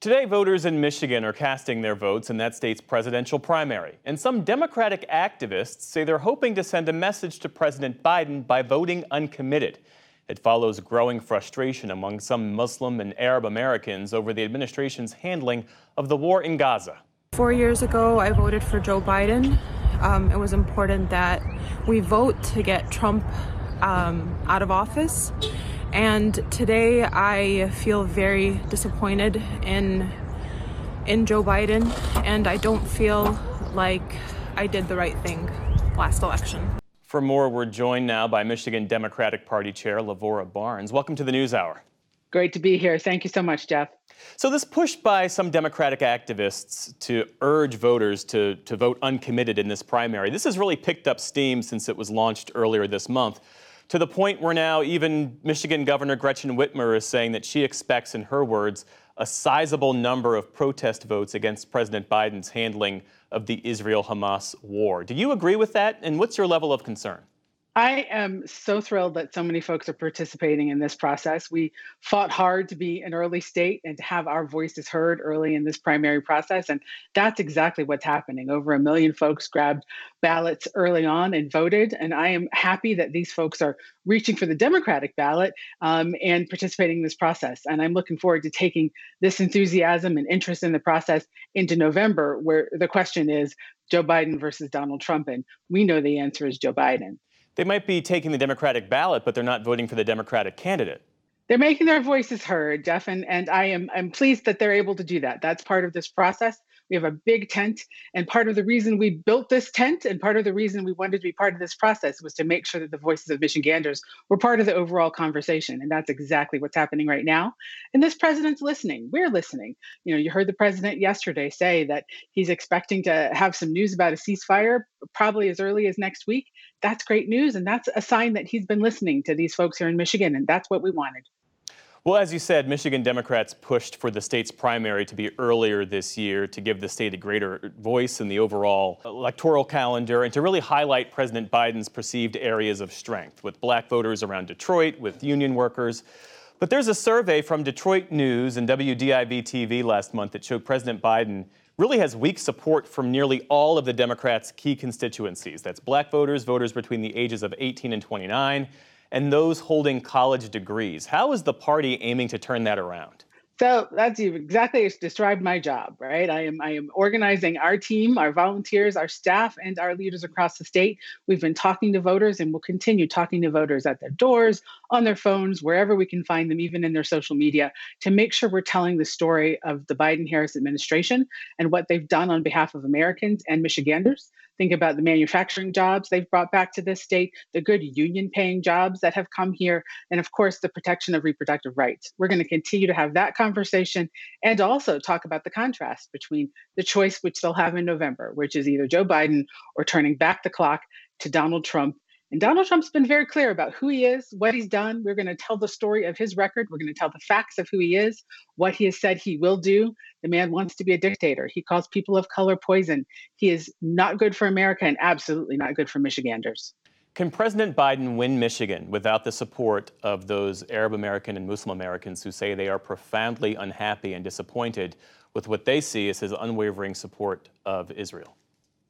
Today, voters in Michigan are casting their votes in that state's presidential primary. And some Democratic activists say they're hoping to send a message to President Biden by voting uncommitted. It follows growing frustration among some Muslim and Arab Americans over the administration's handling of the war in Gaza. Four years ago, I voted for Joe Biden. Um, it was important that we vote to get Trump um, out of office. And today I feel very disappointed in in Joe Biden and I don't feel like I did the right thing last election. For more, we're joined now by Michigan Democratic Party Chair Lavora Barnes. Welcome to the NewsHour. Great to be here. Thank you so much, Geoff. So, this push by some Democratic activists to urge voters to, to vote uncommitted in this primary, this has really picked up steam since it was launched earlier this month to the point where now even Michigan Governor Gretchen Whitmer is saying that she expects, in her words, a sizable number of protest votes against President Biden's handling of the Israel Hamas war. Do you agree with that? And what's your level of concern? I am so thrilled that so many folks are participating in this process. We fought hard to be an early state and to have our voices heard early in this primary process. And that's exactly what's happening. Over a million folks grabbed ballots early on and voted. And I am happy that these folks are reaching for the Democratic ballot um, and participating in this process. And I'm looking forward to taking this enthusiasm and interest in the process into November, where the question is Joe Biden versus Donald Trump. And we know the answer is Joe Biden. They might be taking the Democratic ballot, but they're not voting for the Democratic candidate. They're making their voices heard, Geoff, and, and I am I'm pleased that they're able to do that. That's part of this process. We have a big tent. And part of the reason we built this tent and part of the reason we wanted to be part of this process was to make sure that the voices of Michiganders were part of the overall conversation. And that's exactly what's happening right now. And this president's listening. We're listening. You know, you heard the president yesterday say that he's expecting to have some news about a ceasefire probably as early as next week. That's great news. And that's a sign that he's been listening to these folks here in Michigan. And that's what we wanted. Well, as you said, Michigan Democrats pushed for the state's primary to be earlier this year to give the state a greater voice in the overall electoral calendar and to really highlight President Biden's perceived areas of strength with black voters around Detroit, with union workers. But there's a survey from Detroit News and WDIV TV last month that showed President Biden really has weak support from nearly all of the Democrats' key constituencies. That's black voters, voters between the ages of 18 and 29 and those holding college degrees. How is the party aiming to turn that around? So that's exactly described my job, right? I am I am organizing our team, our volunteers, our staff, and our leaders across the state. We've been talking to voters and we'll continue talking to voters at their doors, on their phones, wherever we can find them, even in their social media, to make sure we're telling the story of the Biden Harris administration and what they've done on behalf of Americans and Michiganders. Think about the manufacturing jobs they've brought back to this state, the good union paying jobs that have come here, and of course, the protection of reproductive rights. We're going to continue to have that conversation and also talk about the contrast between the choice which they'll have in November, which is either Joe Biden or turning back the clock to Donald Trump and Donald Trump's been very clear about who he is, what he's done. We're going to tell the story of his record. We're going to tell the facts of who he is, what he has said he will do. The man wants to be a dictator. He calls people of color poison. He is not good for America and absolutely not good for Michiganders. Can President Biden win Michigan without the support of those Arab American and Muslim Americans who say they are profoundly unhappy and disappointed with what they see as his unwavering support of Israel?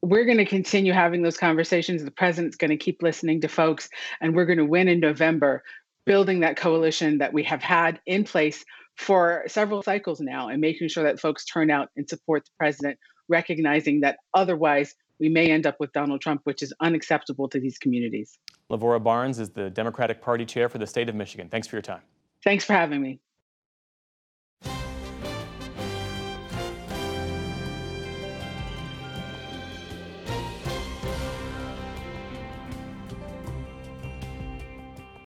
We're going to continue having those conversations. The president's going to keep listening to folks, and we're going to win in November, building that coalition that we have had in place for several cycles now and making sure that folks turn out and support the president, recognizing that otherwise we may end up with Donald Trump, which is unacceptable to these communities. Lavora Barnes is the Democratic Party chair for the state of Michigan. Thanks for your time. Thanks for having me.